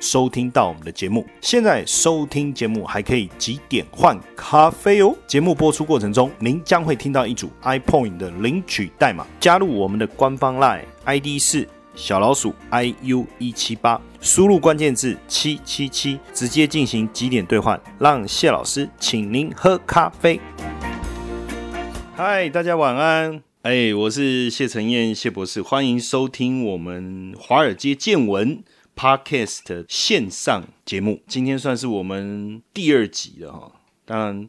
收听到我们的节目，现在收听节目还可以几点换咖啡哦。节目播出过程中，您将会听到一组 iPoint 的领取代码，加入我们的官方 Line ID 是小老鼠 iu 一七八，输入关键字七七七，直接进行几点兑换，让谢老师请您喝咖啡。嗨，大家晚安。哎，我是谢承彦谢博士，欢迎收听我们华尔街见闻。Podcast 线上节目，今天算是我们第二集了哈。当然，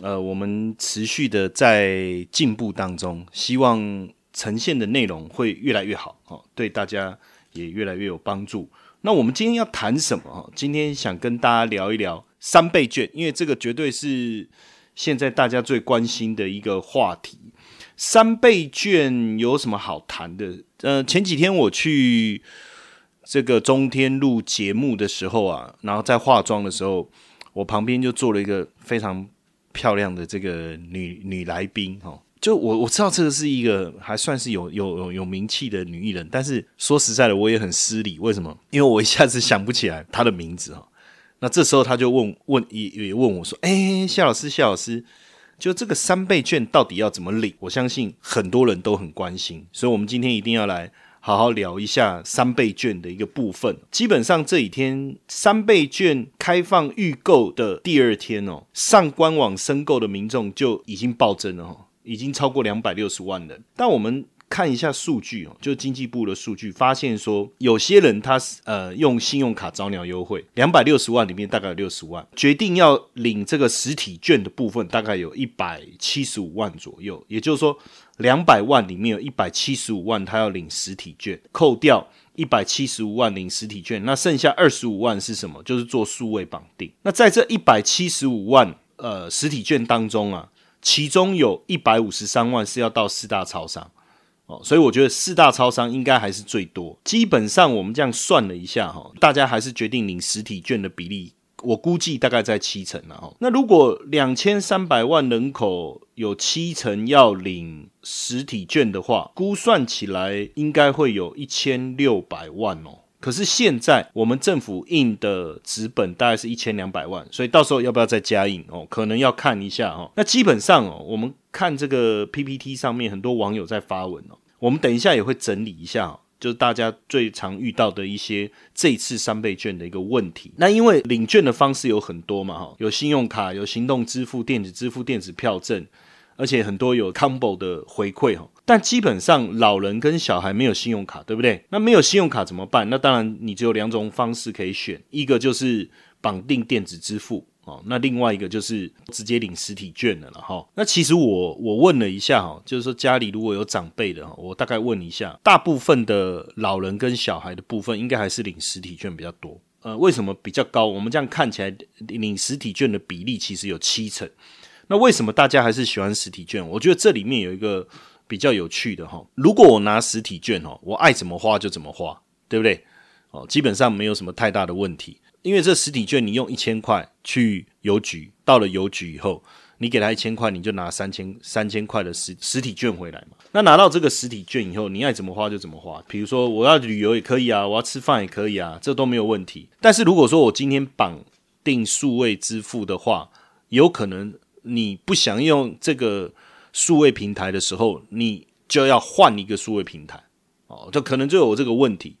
呃，我们持续的在进步当中，希望呈现的内容会越来越好哈，对大家也越来越有帮助。那我们今天要谈什么哈？今天想跟大家聊一聊三倍券，因为这个绝对是现在大家最关心的一个话题。三倍券有什么好谈的？呃，前几天我去。这个中天录节目的时候啊，然后在化妆的时候，我旁边就坐了一个非常漂亮的这个女女来宾哦。就我我知道这个是一个还算是有有有有名气的女艺人，但是说实在的，我也很失礼。为什么？因为我一下子想不起来她的名字哈。那这时候他就问问也也问我说：“哎，谢老师，谢老师，就这个三倍券到底要怎么领？”我相信很多人都很关心，所以我们今天一定要来。好好聊一下三倍券的一个部分。基本上这几天三倍券开放预购的第二天哦，上官网申购的民众就已经暴增了哦，已经超过两百六十万人。但我们看一下数据哦，就经济部的数据，发现说有些人他是呃用信用卡早鸟优惠，两百六十万里面大概有六十万决定要领这个实体券的部分，大概有一百七十五万左右。也就是说。两百万里面有一百七十五万，他要领实体券，扣掉一百七十五万领实体券，那剩下二十五万是什么？就是做数位绑定。那在这一百七十五万呃实体券当中啊，其中有一百五十三万是要到四大超商哦，所以我觉得四大超商应该还是最多。基本上我们这样算了一下哈，大家还是决定领实体券的比例。我估计大概在七成了哈。那如果两千三百万人口有七成要领实体券的话，估算起来应该会有一千六百万哦。可是现在我们政府印的纸本大概是一千两百万，所以到时候要不要再加印哦？可能要看一下哦。那基本上哦，我们看这个 PPT 上面很多网友在发文哦，我们等一下也会整理一下哦。就是大家最常遇到的一些这次三倍券的一个问题。那因为领券的方式有很多嘛，哈，有信用卡、有行动支付、电子支付、电子票证，而且很多有 combo 的回馈哈。但基本上老人跟小孩没有信用卡，对不对？那没有信用卡怎么办？那当然你只有两种方式可以选，一个就是绑定电子支付。哦，那另外一个就是直接领实体券的了哈。那其实我我问了一下哈，就是说家里如果有长辈的哈，我大概问一下，大部分的老人跟小孩的部分，应该还是领实体券比较多。呃，为什么比较高？我们这样看起来，领实体券的比例其实有七成。那为什么大家还是喜欢实体券？我觉得这里面有一个比较有趣的哈。如果我拿实体券哦，我爱怎么花就怎么花，对不对？哦，基本上没有什么太大的问题。因为这实体券，你用一千块去邮局，到了邮局以后，你给他一千块，你就拿三千三千块的实实体券回来嘛。那拿到这个实体券以后，你爱怎么花就怎么花。比如说我要旅游也可以啊，我要吃饭也可以啊，这都没有问题。但是如果说我今天绑定数位支付的话，有可能你不想用这个数位平台的时候，你就要换一个数位平台哦，就可能就有这个问题，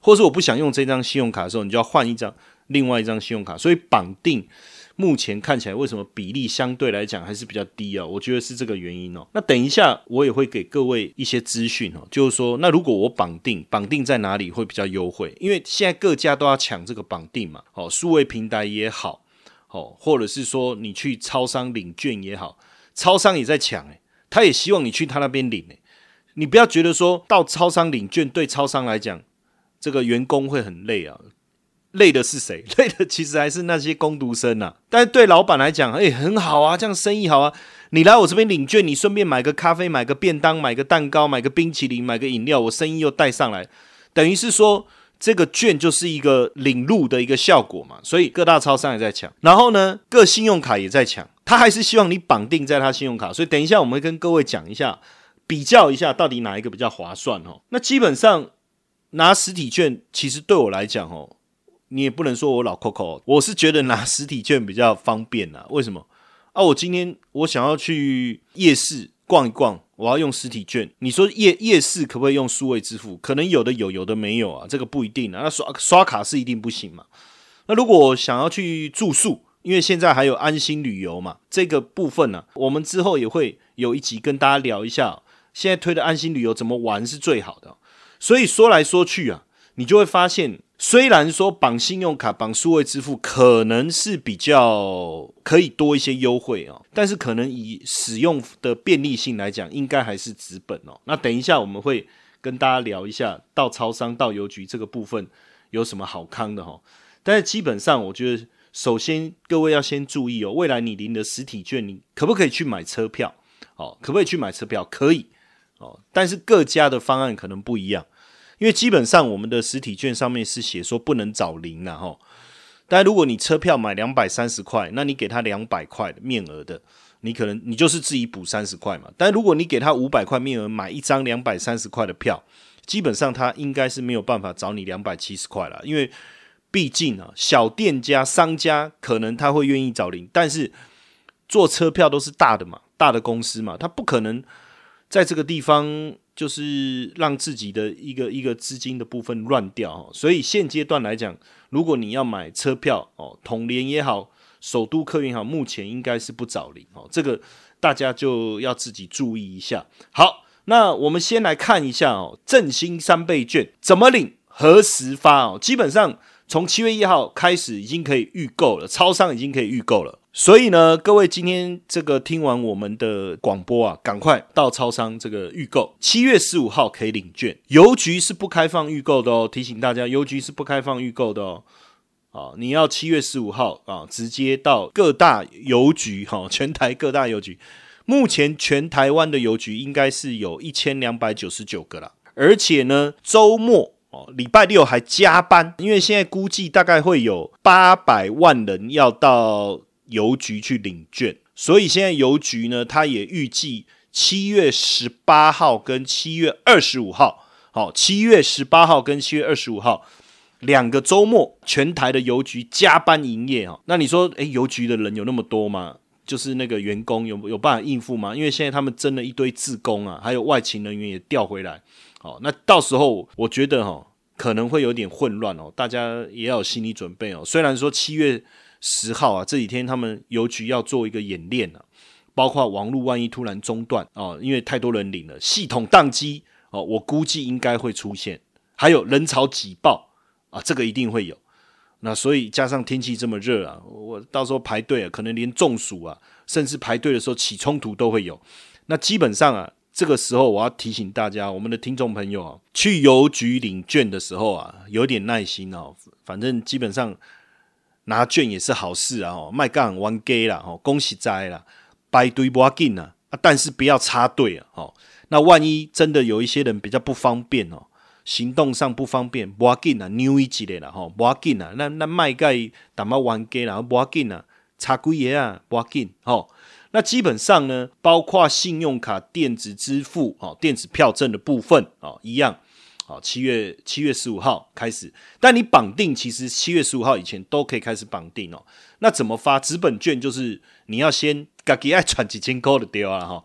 或是我不想用这张信用卡的时候，你就要换一张。另外一张信用卡，所以绑定目前看起来为什么比例相对来讲还是比较低啊？我觉得是这个原因哦。那等一下我也会给各位一些资讯哦，就是说，那如果我绑定，绑定在哪里会比较优惠？因为现在各家都要抢这个绑定嘛，哦，数位平台也好，哦，或者是说你去超商领券也好，超商也在抢诶，他也希望你去他那边领诶。你不要觉得说到超商领券对超商来讲，这个员工会很累啊。累的是谁？累的其实还是那些工读生呐。但是对老板来讲，哎，很好啊，这样生意好啊。你来我这边领券，你顺便买个咖啡、买个便当、买个蛋糕、买个冰淇淋、买个饮料，我生意又带上来，等于是说这个券就是一个领路的一个效果嘛。所以各大超商也在抢，然后呢，各信用卡也在抢，他还是希望你绑定在他信用卡。所以等一下我们会跟各位讲一下，比较一下到底哪一个比较划算哦。那基本上拿实体券，其实对我来讲哦。你也不能说我老 Coco，我是觉得拿实体券比较方便啊。为什么啊？我今天我想要去夜市逛一逛，我要用实体券。你说夜夜市可不可以用数位支付？可能有的有，有的没有啊，这个不一定啊。那刷刷卡是一定不行嘛？那如果想要去住宿，因为现在还有安心旅游嘛，这个部分呢，我们之后也会有一集跟大家聊一下，现在推的安心旅游怎么玩是最好的。所以说来说去啊，你就会发现。虽然说绑信用卡、绑数位支付可能是比较可以多一些优惠哦，但是可能以使用的便利性来讲，应该还是纸本哦。那等一下我们会跟大家聊一下到超商、到邮局这个部分有什么好康的哈。但是基本上，我觉得首先各位要先注意哦，未来你领的实体券，你可不可以去买车票？哦，可不可以去买车票？可以哦，但是各家的方案可能不一样。因为基本上我们的实体券上面是写说不能找零的哈，但如果你车票买两百三十块，那你给他两百块的面额的，你可能你就是自己补三十块嘛。但如果你给他五百块面额买一张两百三十块的票，基本上他应该是没有办法找你两百七十块了，因为毕竟啊，小店家商家可能他会愿意找零，但是做车票都是大的嘛，大的公司嘛，他不可能在这个地方。就是让自己的一个一个资金的部分乱掉，所以现阶段来讲，如果你要买车票哦，统联也好，首都客运好，目前应该是不找零哦，这个大家就要自己注意一下。好，那我们先来看一下哦，振兴三倍券怎么领，何时发哦？基本上从七月一号开始已经可以预购了，超商已经可以预购了。所以呢，各位今天这个听完我们的广播啊，赶快到超商这个预购，七月十五号可以领券。邮局是不开放预购的哦，提醒大家，邮局是不开放预购的哦。啊，你要七月十五号啊，直接到各大邮局哈，全台各大邮局，目前全台湾的邮局应该是有一千两百九十九个了，而且呢，周末哦，礼拜六还加班，因为现在估计大概会有八百万人要到。邮局去领券，所以现在邮局呢，它也预计七月十八号跟七月二十五号，好，七月十八号跟七月二十五号两个周末，全台的邮局加班营业啊。那你说，诶，邮局的人有那么多吗？就是那个员工有有办法应付吗？因为现在他们征了一堆自工啊，还有外勤人员也调回来，好，那到时候我觉得哈，可能会有点混乱哦，大家也要有心理准备哦。虽然说七月。十号啊，这几天他们邮局要做一个演练啊，包括网络万一突然中断哦，因为太多人领了，系统宕机哦，我估计应该会出现，还有人潮挤爆啊，这个一定会有。那所以加上天气这么热啊，我到时候排队啊，可能连中暑啊，甚至排队的时候起冲突都会有。那基本上啊，这个时候我要提醒大家，我们的听众朋友啊，去邮局领券的时候啊，有点耐心哦，反正基本上。拿券也是好事啊！哦，卖杠玩 gay 啦！哦，恭喜在啦，排队不要紧啊！啊，但是不要插队啊！哦，那万一真的有一些人比较不方便哦，行动上不方便，不要紧啊，扭一级的啦！吼，不要紧啊！那那卖盖打嘛玩 gay 啦，不要紧啊，插几页啊，不要紧吼。那基本上呢，包括信用卡、电子支付、哦，电子票证的部分哦，一样。好，七月七月十五号开始，但你绑定其实七月十五号以前都可以开始绑定哦。那怎么发纸本券？就是你要先自己爱传几千块的丢啊哈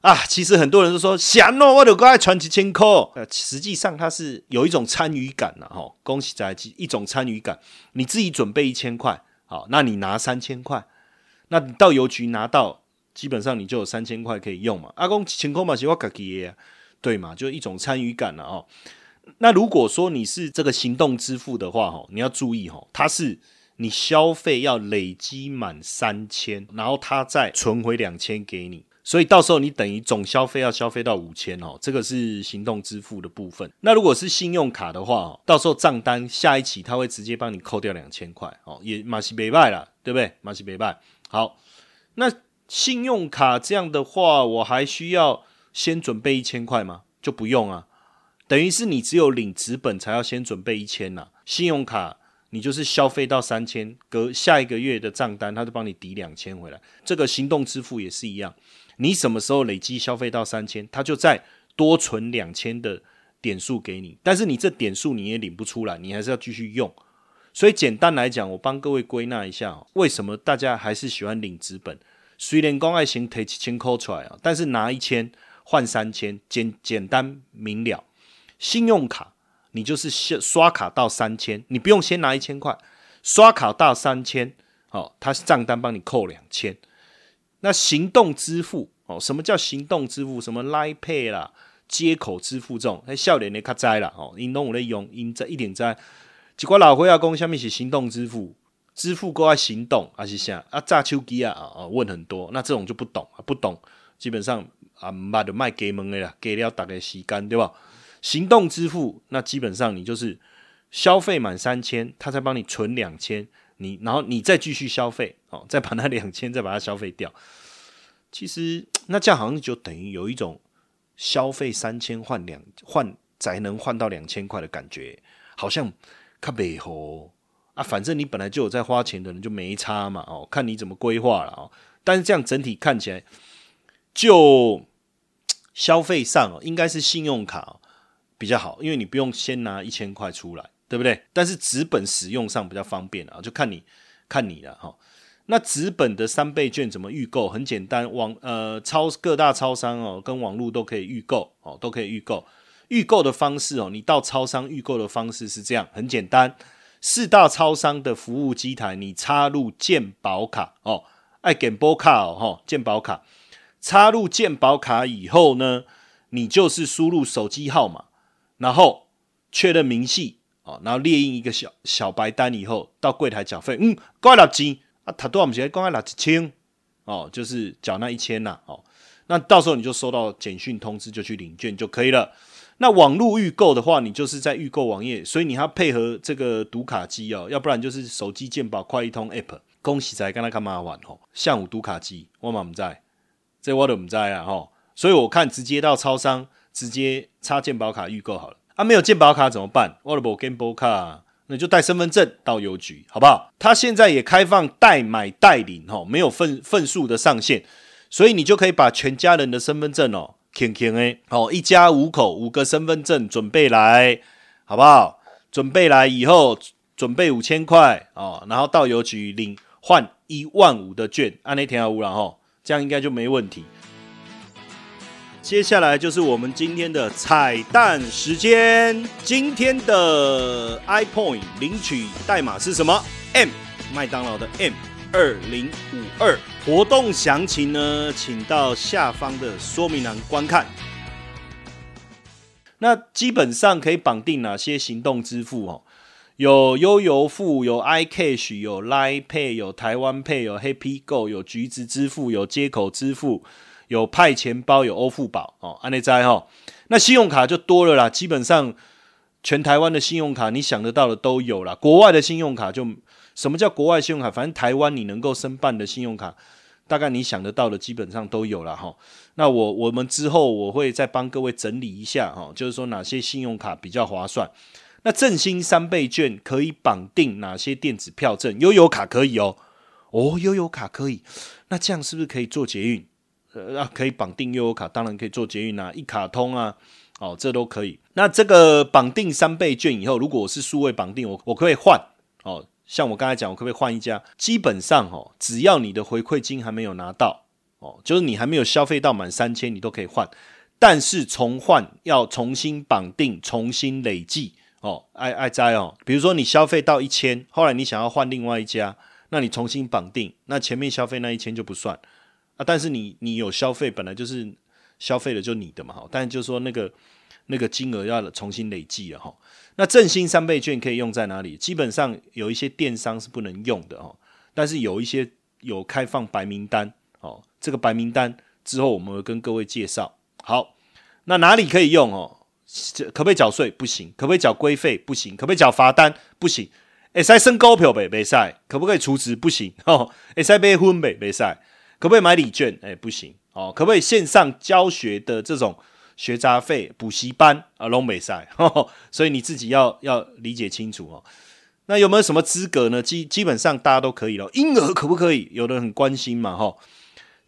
啊！其实很多人都说想哦，我都该传几千块。呃，实际上它是有一种参与感的哈。恭喜在一种参与感，你自己准备一千块，好，那你拿三千块，那你到邮局拿到，基本上你就有三千块可以用嘛。阿公千块嘛是我自己的。对嘛，就一种参与感了哦。那如果说你是这个行动支付的话，哈，你要注意哈，它是你消费要累积满三千，然后它再存回两千给你，所以到时候你等于总消费要消费到五千哦。这个是行动支付的部分。那如果是信用卡的话，到时候账单下一期它会直接帮你扣掉两千块哦，也马西北拜了，对不对？马西北拜。好，那信用卡这样的话，我还需要先准备一千块吗？就不用啊，等于是你只有领纸本才要先准备一千呐。信用卡你就是消费到三千，隔下一个月的账单，他就帮你抵两千回来。这个行动支付也是一样，你什么时候累积消费到三千，他就再多存两千的点数给你。但是你这点数你也领不出来，你还是要继续用。所以简单来讲，我帮各位归纳一下，为什么大家还是喜欢领纸本？虽然公爱型提几千扣出来啊，但是拿一千换三千，简简单明了。信用卡你就是先刷卡到三千，你不用先拿一千块，刷卡到三千，哦，他账单帮你扣两千。那行动支付哦，什么叫行动支付？什么 Line Pay 啦，接口支付这种，那笑脸的卡在啦哦，因拢有咧用，因在一点在。几个老会要讲下面是行动支付。支付过爱行动还是啥啊？炸手机啊啊！问很多，那这种就不懂啊，不懂，基本上啊，卖就卖给门的啦，给了大概洗干对吧？行动支付那基本上你就是消费满三千，他才帮你存两千，你然后你再继续消费哦，再把那两千再把它消费掉。其实那这样好像就等于有一种消费三千换两换才能换到两千块的感觉，好像卡背后。啊，反正你本来就有在花钱的人就没差嘛，哦，看你怎么规划了哦。但是这样整体看起来，就消费上哦，应该是信用卡比较好，因为你不用先拿一千块出来，对不对？但是纸本使用上比较方便啊，就看你看你了哈。那纸本的三倍券怎么预购？很简单，网呃超各大超商哦，跟网络都可以预购哦，都可以预购。预购的方式哦，你到超商预购的方式是这样，很简单。四大超商的服务机台，你插入健保卡哦，爱健保卡哦，哈，健保卡插入健保卡以后呢，你就是输入手机号码，然后确认明细哦，然后列印一个小小白单以后，到柜台缴费，嗯，够六千啊，他多少钱？够六千哦，就是缴那一千呐，哦，那到时候你就收到简讯通知，就去领券就可以了。那网络预购的话，你就是在预购网页，所以你要配合这个读卡机哦，要不然就是手机健保快一通 App。恭喜仔跟他干嘛玩吼？下午读卡机，我嘛唔在，这我都唔在啊吼。所以我看直接到超商直接插健保卡预购好了。啊，没有健保卡怎么办？我冇健保卡，那就带身份证到邮局，好不好？他现在也开放代买代领吼，没有份份数的上限，所以你就可以把全家人的身份证哦。轻轻诶，好，一家五口五个身份证准备来，好不好？准备来以后，准备五千块哦，然后到邮局领换一万五的券，按那填好五了哈，这样应该就没问题。接下来就是我们今天的彩蛋时间，今天的 iPoint 领取代码是什么？M 麦当劳的 M。二零五二活动详情呢，请到下方的说明栏观看。那基本上可以绑定哪些行动支付哦？有悠游付，有 iCash，有 Line Pay，有台湾 Pay，有 Happy Go，有橘子支付，有接口支付，有派钱包，有欧付宝哦。安内在哈，那信用卡就多了啦。基本上全台湾的信用卡，你想得到的都有啦。国外的信用卡就。什么叫国外信用卡？反正台湾你能够申办的信用卡，大概你想得到的基本上都有了哈。那我我们之后我会再帮各位整理一下哈，就是说哪些信用卡比较划算。那振兴三倍券可以绑定哪些电子票证？悠游卡可以哦，哦，悠游卡可以。那这样是不是可以做捷运？呃，可以绑定悠游卡，当然可以做捷运啊，一卡通啊，哦，这都可以。那这个绑定三倍券以后，如果我是数位绑定，我我可以换哦。像我刚才讲，我可不可以换一家？基本上哦，只要你的回馈金还没有拿到哦，就是你还没有消费到满三千，你都可以换。但是重换要重新绑定、重新累计哦，爱爱摘哦。比如说你消费到一千，后来你想要换另外一家，那你重新绑定，那前面消费那一千就不算啊。但是你你有消费，本来就是消费了就你的嘛。哈但就是就说那个那个金额要重新累计了哈。那振兴三倍券可以用在哪里？基本上有一些电商是不能用的哦，但是有一些有开放白名单哦。这个白名单之后我们会跟各位介绍。好，那哪里可以用哦？可不可以缴税？不行。可不可以缴规费？不行。可不可以缴罚单？不行。哎，塞升高票呗，没赛。可不可以储值？不行。哦，哎，塞备婚呗，没赛。可不可以买礼券？哎，不行哦。可不可以线上教学的这种学杂费补习班啊？龙美赛，所以你自己要要理解清楚哦。那有没有什么资格呢？基基本上大家都可以了。婴儿可不可以？有的很关心嘛，哈。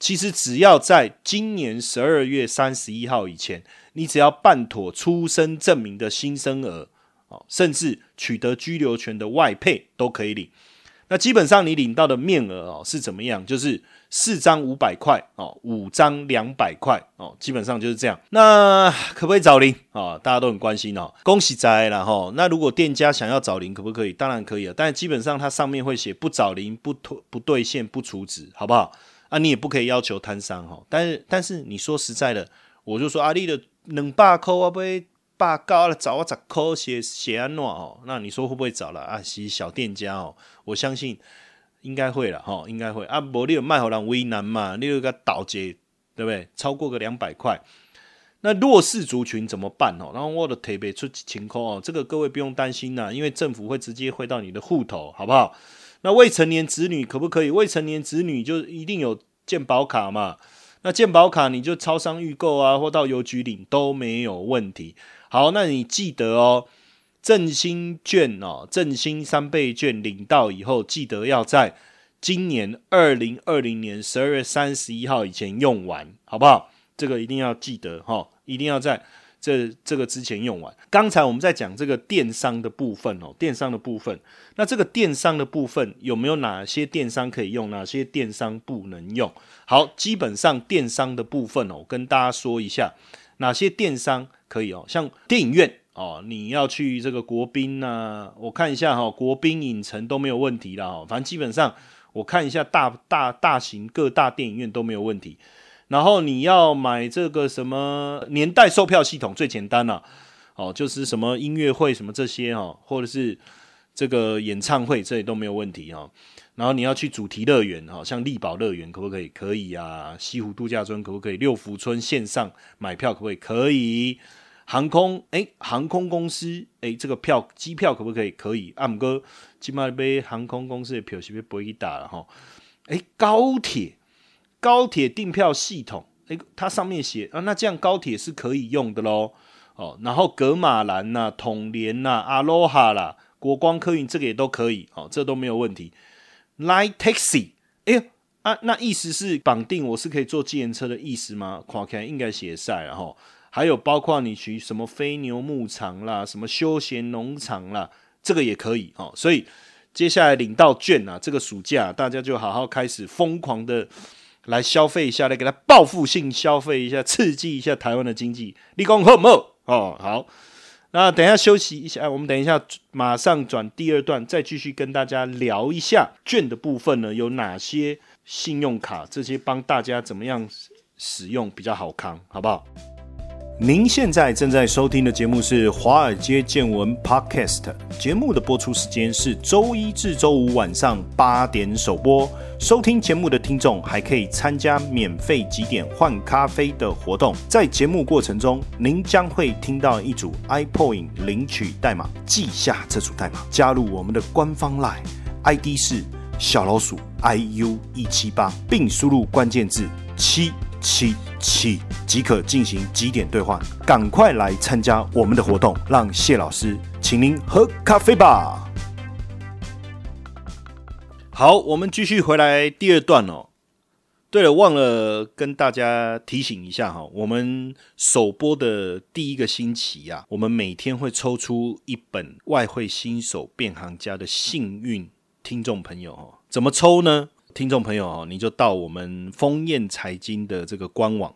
其实只要在今年十二月三十一号以前，你只要办妥出生证明的新生儿，哦，甚至取得居留权的外配都可以领。那基本上你领到的面额哦是怎么样？就是四张五百块哦，五张两百块哦，基本上就是这样。那可不可以找零啊？大家都很关心哦。恭喜在了哈。那如果店家想要找零，可不可以？当然可以啊。但基本上它上面会写不找零、不退、不兑现、不处置，好不好？啊，你也不可以要求摊商哈。但是，但是你说实在的，我就说阿丽的两百块我不会。八高了找我十块写写安诺哦，那你说会不会找了啊？其实小店家哦，我相信应该会了哈，应该会啊。无你有卖好人为难嘛，你有个倒结对不对？超过个两百块，那弱势族群怎么办哦？然后我的特别出情况哦，这个各位不用担心呐，因为政府会直接汇到你的户头，好不好？那未成年子女可不可以？未成年子女就一定有健保卡嘛？那健保卡你就超商预购啊，或到邮局领都没有问题。好，那你记得哦，振兴券哦，振兴三倍券领到以后，记得要在今年二零二零年十二月三十一号以前用完，好不好？这个一定要记得哈，一定要在这这个之前用完。刚才我们在讲这个电商的部分哦，电商的部分，那这个电商的部分有没有哪些电商可以用，哪些电商不能用？好，基本上电商的部分哦，跟大家说一下哪些电商。可以哦，像电影院哦，你要去这个国宾呐，我看一下哈，国宾影城都没有问题了哈。反正基本上我看一下大大大型各大电影院都没有问题。然后你要买这个什么年代售票系统最简单了哦，就是什么音乐会什么这些哈，或者是这个演唱会这里都没有问题哈。然后你要去主题乐园哈，像力宝乐园可不可以？可以啊。西湖度假村可不可以？六福村线上买票可不可以？可以。航空哎，航空公司哎，这个票机票可不可以？可以。阿姆哥起码被航空公司的票是不是不会打了哈？哎，高铁高铁订票系统哎，它上面写啊，那这样高铁是可以用的喽。哦，然后格马兰呐、统联呐、阿罗哈啦、国光客运这个也都可以哦，这都没有问题。Line taxi 哎啊，那意思是绑定我是可以坐计程车的意思吗？看起来应该写晒然后。还有包括你去什么飞牛牧场啦，什么休闲农场啦，这个也可以哦。所以接下来领到券啊，这个暑假大家就好好开始疯狂的来消费一下，来给他报复性消费一下，刺激一下台湾的经济。立功好冇哦，好。那等一下休息一下，我们等一下马上转第二段，再继续跟大家聊一下券的部分呢，有哪些信用卡这些帮大家怎么样使用比较好康，好不好？您现在正在收听的节目是《华尔街见闻》Podcast，节目的播出时间是周一至周五晚上八点首播。收听节目的听众还可以参加免费几点换咖啡的活动，在节目过程中，您将会听到一组 iPoint 领取代码，记下这组代码，加入我们的官方 Line，ID 是小老鼠 iu 一七八，并输入关键字七。七七即可进行几点兑换，赶快来参加我们的活动，让谢老师请您喝咖啡吧。好，我们继续回来第二段哦。对了，忘了跟大家提醒一下哈，我们首播的第一个星期呀，我们每天会抽出一本外汇新手变行家的幸运听众朋友哦。怎么抽呢？听众朋友哦，你就到我们丰燕财经的这个官网，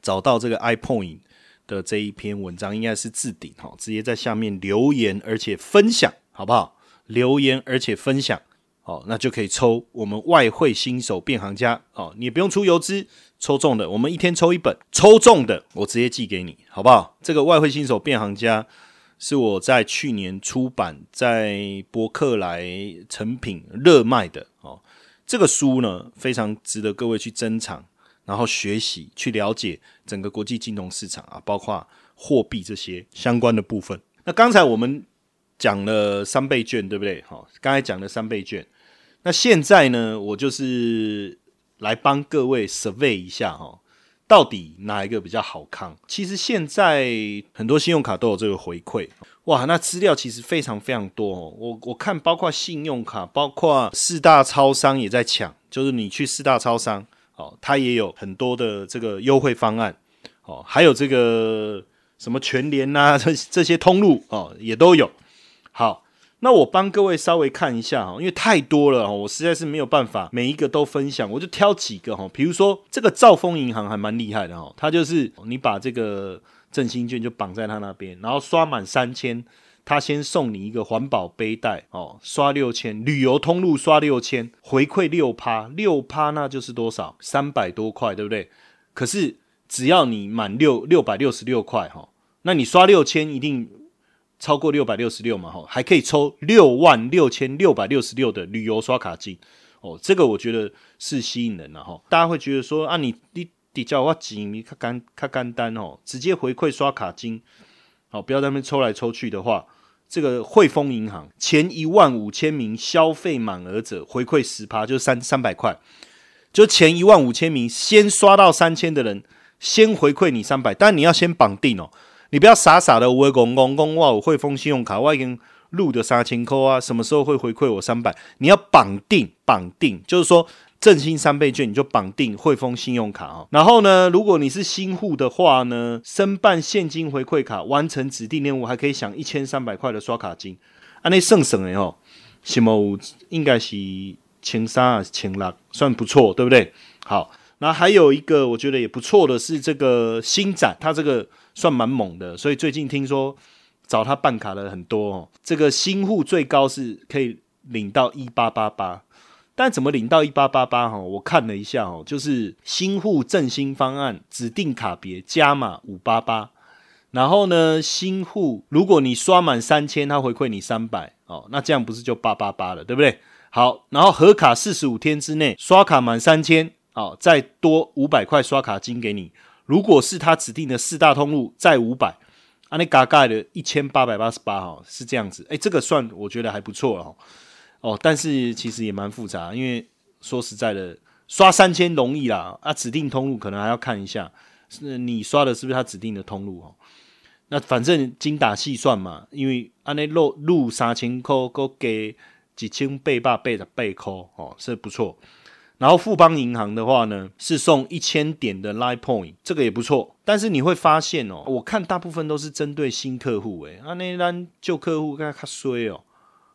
找到这个 iPoint 的这一篇文章，应该是置顶哈，直接在下面留言，而且分享，好不好？留言而且分享，好，那就可以抽我们外汇新手变行家哦，你不用出邮资，抽中的我们一天抽一本，抽中的我直接寄给你，好不好？这个外汇新手变行家。是我在去年出版在博客来成品热卖的哦，这个书呢非常值得各位去珍藏，然后学习去了解整个国际金融市场啊，包括货币这些相关的部分。那刚才我们讲了三倍券，对不对？好，刚才讲了三倍券，那现在呢，我就是来帮各位 survey 一下哈，到底哪一个比较好看？其实现在很多信用卡都有这个回馈，哇，那资料其实非常非常多哦。我我看包括信用卡，包括四大超商也在抢，就是你去四大超商哦，它也有很多的这个优惠方案哦，还有这个什么全联呐，这这些通路哦也都有。好。那我帮各位稍微看一下哈，因为太多了哈，我实在是没有办法每一个都分享，我就挑几个哈。比如说这个兆丰银行还蛮厉害的哈，它就是你把这个振兴券就绑在他那边，然后刷满三千，他先送你一个环保背带哦，刷六千，旅游通路刷六千，回馈六趴，六趴那就是多少？三百多块，对不对？可是只要你满六六百六十六块哈，那你刷六千一定。超过六百六十六嘛，哈，还可以抽六万六千六百六十六的旅游刷卡金哦，这个我觉得是吸引人的哈。大家会觉得说啊，你你你叫我紧，你看干看干单哦，直接回馈刷卡金，好，不要在那边抽来抽去的话，这个汇丰银行前一万五千名消费满额者回馈十趴，就三三百块，就前一万五千名先刷到三千的人，先回馈你三百，但你要先绑定哦。你不要傻傻的，我讲讲讲哇！我汇丰信用卡我已经录的三千扣啊，什么时候会回馈我三百？你要绑定绑定，就是说振兴三倍券，你就绑定汇丰信用卡哦。然后呢，如果你是新户的话呢，申办现金回馈卡，完成指定任务还可以享一千三百块的刷卡金。啊，那省省的哦，什么应该是千三千六，算不错，对不对？好，那还有一个我觉得也不错的是这个新展，它这个。算蛮猛的，所以最近听说找他办卡的很多哦。这个新户最高是可以领到一八八八，但怎么领到一八八八哈？我看了一下哦，就是新户振兴方案指定卡别加码五八八，然后呢，新户如果你刷满三千，他回馈你三百哦，那这样不是就八八八了，对不对？好，然后合卡四十五天之内刷卡满三千哦，再多五百块刷卡金给你。如果是他指定的四大通路，再五百，啊，那嘎嘎的一千八百八十八哈，是这样子，哎，这个算我觉得还不错哦，哦，但是其实也蛮复杂，因为说实在的，刷三千容易啦，啊，指定通路可能还要看一下，是你刷的是不是他指定的通路哦？那反正精打细算嘛，因为按那路路三千块，够给几千倍八倍的倍扣哦，是不错。然后富邦银行的话呢，是送一千点的 Line Point，这个也不错。但是你会发现哦，我看大部分都是针对新客户，诶，啊，那单旧客户该他衰哦，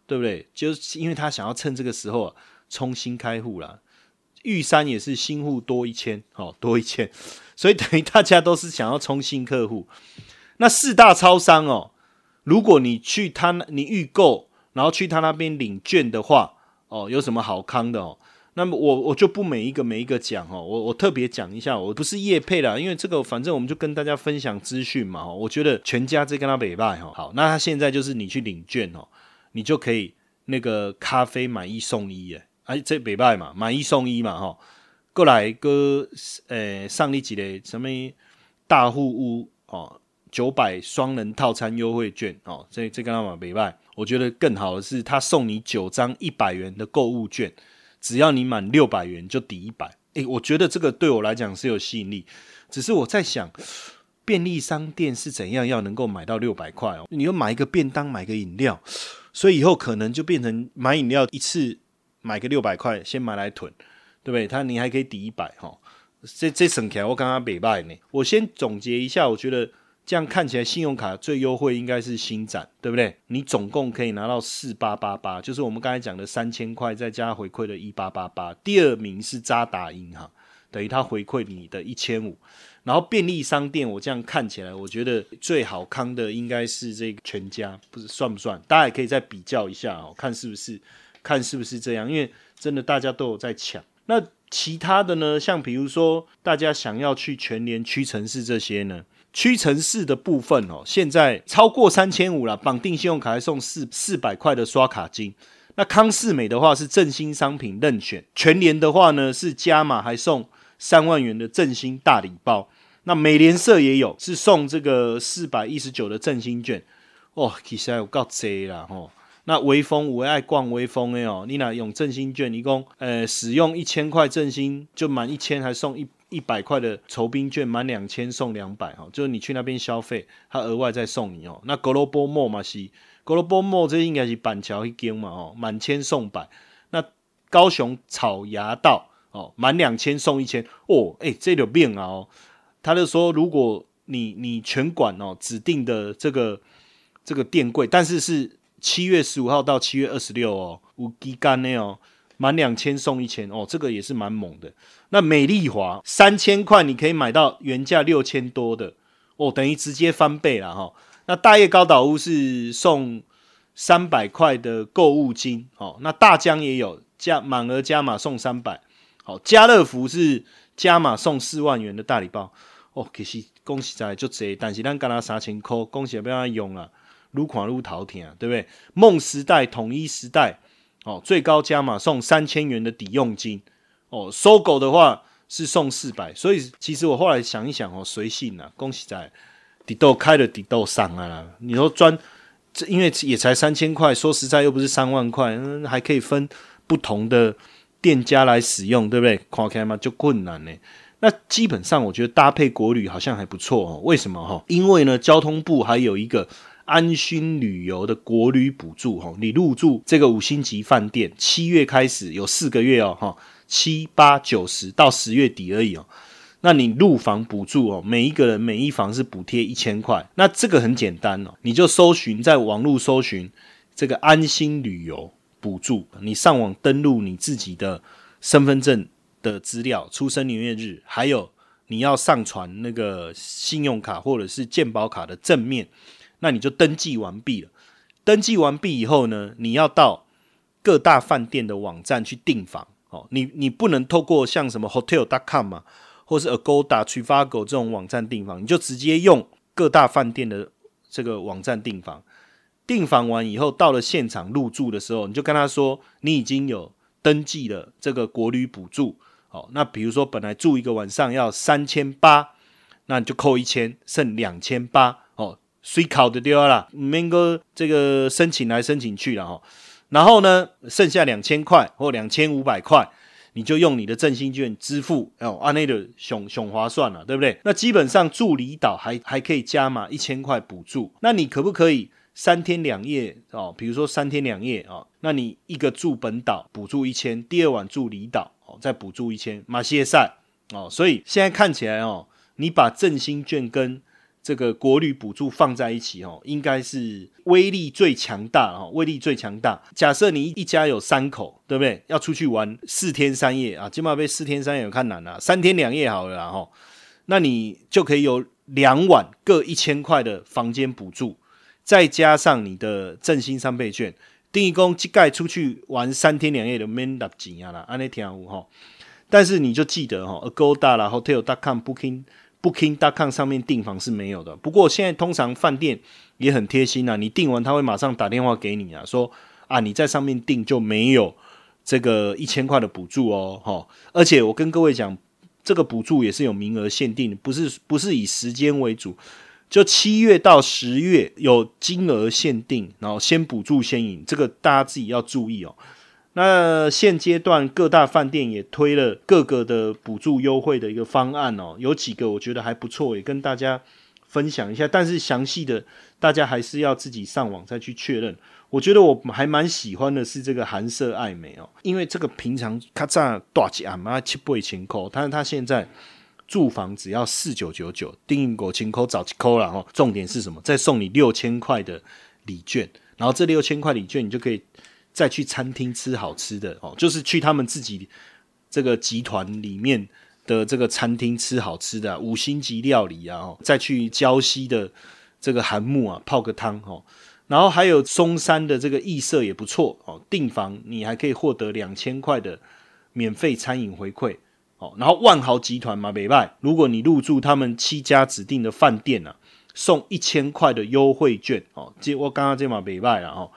对不对？就是因为他想要趁这个时候啊冲新开户啦。玉山也是新户多一千，哦，多一千，所以等于大家都是想要冲新客户。那四大超商哦，如果你去他你预购，然后去他那边领券的话，哦，有什么好康的哦？那么我我就不每一个每一个讲哦，我我特别讲一下，我不是叶配啦，因为这个反正我们就跟大家分享资讯嘛。我觉得全家这跟他北拜哈，好，那他现在就是你去领券哦，你就可以那个咖啡买一送一耶，哎，这北拜嘛，买一送一嘛哈，过来个呃上一集的什么大户屋哦，九百双人套餐优惠券哦，这这跟他买北拜，我觉得更好的是他送你九张一百元的购物券。只要你满六百元就抵一百，诶，我觉得这个对我来讲是有吸引力。只是我在想，便利商店是怎样要能够买到六百块哦？你要买一个便当，买个饮料，所以以后可能就变成买饮料一次买个六百块，先买来囤，对不对？他你还可以抵一百哈，这这省起来我刚刚北拜呢。我先总结一下，我觉得。这样看起来，信用卡最优惠应该是新展，对不对？你总共可以拿到四八八八，就是我们刚才讲的三千块，再加回馈的一八八八。第二名是渣打银行，等于它回馈你的一千五。然后便利商店，我这样看起来，我觉得最好康的应该是这个全家，不是算不算？大家也可以再比较一下哦，看是不是，看是不是这样，因为真的大家都有在抢。那其他的呢？像比如说，大家想要去全联、屈臣氏这些呢？屈臣氏的部分哦，现在超过三千五了，绑定信用卡还送四四百块的刷卡金。那康士美的话是振兴商品任选，全联的话呢是加码还送三万元的振兴大礼包。那美联社也有是送这个四百一十九的振兴券哦，其实有够贼了吼。那微风我爱逛微风的哦，你拿用振兴券，一共呃使用一千块振兴就满一千，还送一一百块的酬宾券，满两千送两百哈，就是你去那边消费，他额外再送你哦。那 Global Mall 嘛是 Global Mall 这应该是板桥一间嘛哦，满千送百。那高雄草芽道哦，满两千送一千哦，哎，这有变啊哦。他就说，如果你你全馆哦指定的这个这个店柜，但是是。七月十五号到七月二十六哦，五 G 干呢哦，满两千送一千哦，这个也是蛮猛的。那美丽华三千块你可以买到原价六千多的哦，等于直接翻倍了哈。那大叶高岛屋是送三百块的购物金哦，那大江也有加满额加码送三百，好，家乐福是加码送四万元的大礼包哦，其实恭喜在就这，但是咱干他三千块，恭喜不要用了。撸款撸淘田啊，对不对？梦时代、统一时代，哦，最高加码送三千元的抵用金，哦，搜狗的话是送四百，所以其实我后来想一想哦，随性啊，恭喜在底豆开了底豆上啊。你说专这因为也才三千块，说实在又不是三万块，嗯，还可以分不同的店家来使用，对不对？跨开嘛就困难呢。那基本上我觉得搭配国旅好像还不错哦。为什么哈？因为呢，交通部还有一个。安心旅游的国旅补助，哈，你入住这个五星级饭店，七月开始有四个月哦，哈，七八九十到十月底而已哦。那你入房补助哦，每一个人每一房是补贴一千块。那这个很简单哦，你就搜寻在网络搜寻这个安心旅游补助，你上网登录你自己的身份证的资料、出生年月日，还有你要上传那个信用卡或者是健保卡的正面。那你就登记完毕了。登记完毕以后呢，你要到各大饭店的网站去订房哦。你你不能透过像什么 Hotel.com 嘛，或是 Agoda、Trivago 这种网站订房，你就直接用各大饭店的这个网站订房。订房完以后，到了现场入住的时候，你就跟他说你已经有登记了这个国旅补助。哦，那比如说本来住一个晚上要三千八，那你就扣一千，剩两千八。哦随考的掉了，免个这个申请来申请去了哈，然后呢，剩下两千块或两千五百块，你就用你的振兴券支付哦，按那个熊熊划算了，对不对？那基本上住离岛还还可以加码一千块补助，那你可不可以三天两夜哦？比如说三天两夜哦，那你一个住本岛补助一千，第二晚住离岛哦，再补助一千，马歇赛哦，所以现在看起来哦，你把振兴券跟这个国旅补助放在一起哦，应该是威力最强大哦，威力最强大。假设你一家有三口，对不对？要出去玩四天三夜啊，起码被四天三夜有看难了，三天两夜好了哈。那你就可以有两晚各一千块的房间补助，再加上你的振兴三倍券，定义工即盖出去玩三天两夜的 man 得钱啊啦，安尼听有哈。但是你就记得哈，Agoda 啦，Hotel.com Booking。Booking.com 上面订房是没有的，不过现在通常饭店也很贴心啊，你订完他会马上打电话给你啊，说啊你在上面订就没有这个一千块的补助哦，哈，而且我跟各位讲，这个补助也是有名额限定，不是不是以时间为主，就七月到十月有金额限定，然后先补助先赢，这个大家自己要注意哦。那现阶段各大饭店也推了各个的补助优惠的一个方案哦，有几个我觉得还不错，也跟大家分享一下。但是详细的大家还是要自己上网再去确认。我觉得我还蛮喜欢的是这个韩舍爱美哦，因为这个平常咔嚓多少钱嘛，七倍钱扣，但是他现在住房只要四九九九，订过钱扣早扣了哦。重点是什么？再送你六千块的礼券，然后这六千块礼券你就可以。再去餐厅吃好吃的哦，就是去他们自己这个集团里面的这个餐厅吃好吃的五星级料理啊，哦，再去礁溪的这个韩木啊泡个汤哦，然后还有松山的这个艺舍也不错哦，订房你还可以获得两千块的免费餐饮回馈哦，然后万豪集团嘛，北拜，如果你入住他们七家指定的饭店啊，送一千块的优惠券哦，这我刚刚这嘛北拜了哦。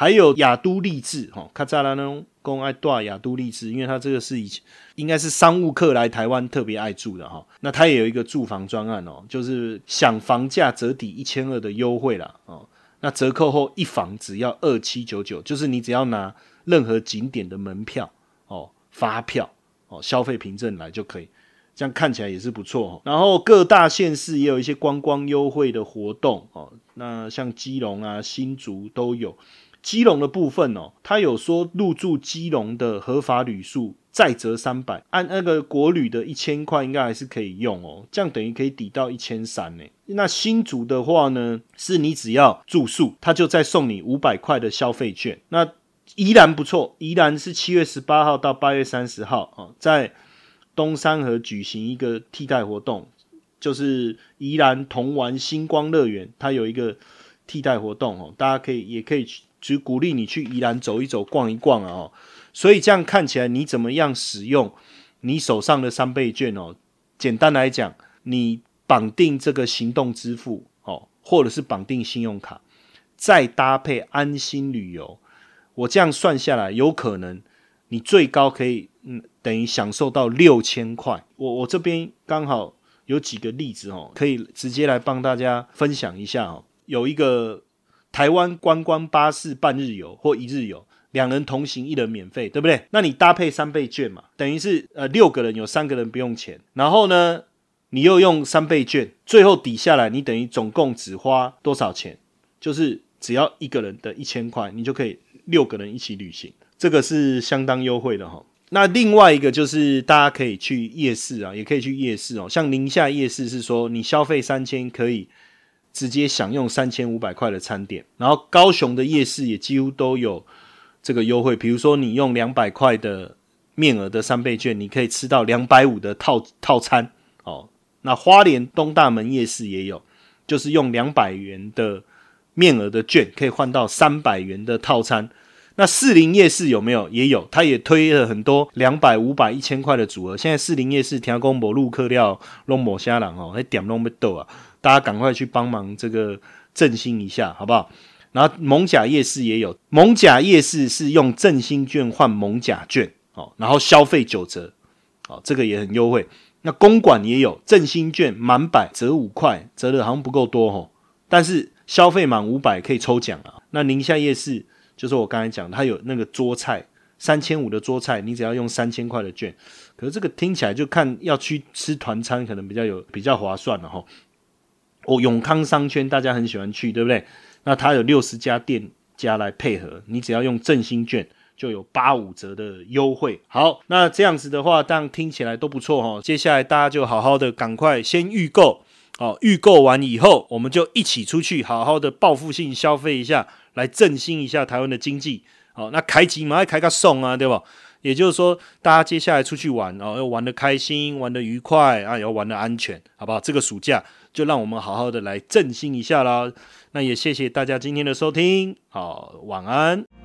还有雅都丽致哈，卡扎拉呢公爱多雅都丽致，因为它这个是以前应该是商务客来台湾特别爱住的哈。那它也有一个住房专案哦，就是享房价折抵一千二的优惠啦哦。那折扣后一房只要二七九九，就是你只要拿任何景点的门票哦、发票哦、消费凭证来就可以。这样看起来也是不错。然后各大县市也有一些观光优惠的活动哦。那像基隆啊、新竹都有。基隆的部分哦，他有说入住基隆的合法旅宿再折三百，按那个国旅的一千块应该还是可以用哦。这样等于可以抵到一千三呢。那新竹的话呢，是你只要住宿，他就再送你五百块的消费券。那宜兰不错，宜兰是七月十八号到八月三十号啊，在。东山河举行一个替代活动，就是宜兰同玩星光乐园，它有一个替代活动哦，大家可以也可以去，只鼓励你去宜兰走一走、逛一逛啊哦。所以这样看起来，你怎么样使用你手上的三倍券哦？简单来讲，你绑定这个行动支付哦，或者是绑定信用卡，再搭配安心旅游，我这样算下来，有可能你最高可以。嗯，等于享受到六千块。我我这边刚好有几个例子哦，可以直接来帮大家分享一下哦。有一个台湾观光巴士半日游或一日游，两人同行一人免费，对不对？那你搭配三倍券嘛，等于是呃六个人有三个人不用钱。然后呢，你又用三倍券，最后抵下来，你等于总共只花多少钱？就是只要一个人的一千块，你就可以六个人一起旅行，这个是相当优惠的哈。那另外一个就是大家可以去夜市啊，也可以去夜市哦。像宁夏夜市是说，你消费三千可以直接享用三千五百块的餐点。然后高雄的夜市也几乎都有这个优惠，比如说你用两百块的面额的三倍券，你可以吃到两百五的套套餐哦。那花莲东大门夜市也有，就是用两百元的面额的券，可以换到三百元的套餐。那四零夜市有没有？也有，他也推了很多两百、五百、一千块的组合。现在四零夜市天公伯路客料弄某虾郎哦，那点弄不逗啊！大家赶快去帮忙这个振兴一下，好不好？然后蒙甲夜市也有，蒙甲夜市是用振兴券换蒙甲券哦，然后消费九折哦，这个也很优惠。那公馆也有振兴券，满百折五块，折的好像不够多哦，但是消费满五百可以抽奖啊。那宁夏夜市。就是我刚才讲，它有那个桌菜三千五的桌菜，你只要用三千块的券。可是这个听起来就看要去吃团餐，可能比较有比较划算了哈。哦，永康商圈大家很喜欢去，对不对？那它有六十家店家来配合，你只要用振兴券就有八五折的优惠。好，那这样子的话，当然听起来都不错哈。接下来大家就好好的赶快先预购，好，预购完以后，我们就一起出去好好的报复性消费一下。来振兴一下台湾的经济，好，那开机嘛，开个送啊，对吧？也就是说，大家接下来出去玩哦，要玩的开心，玩的愉快啊，要玩的安全，好不好？这个暑假就让我们好好的来振兴一下啦。那也谢谢大家今天的收听，好，晚安。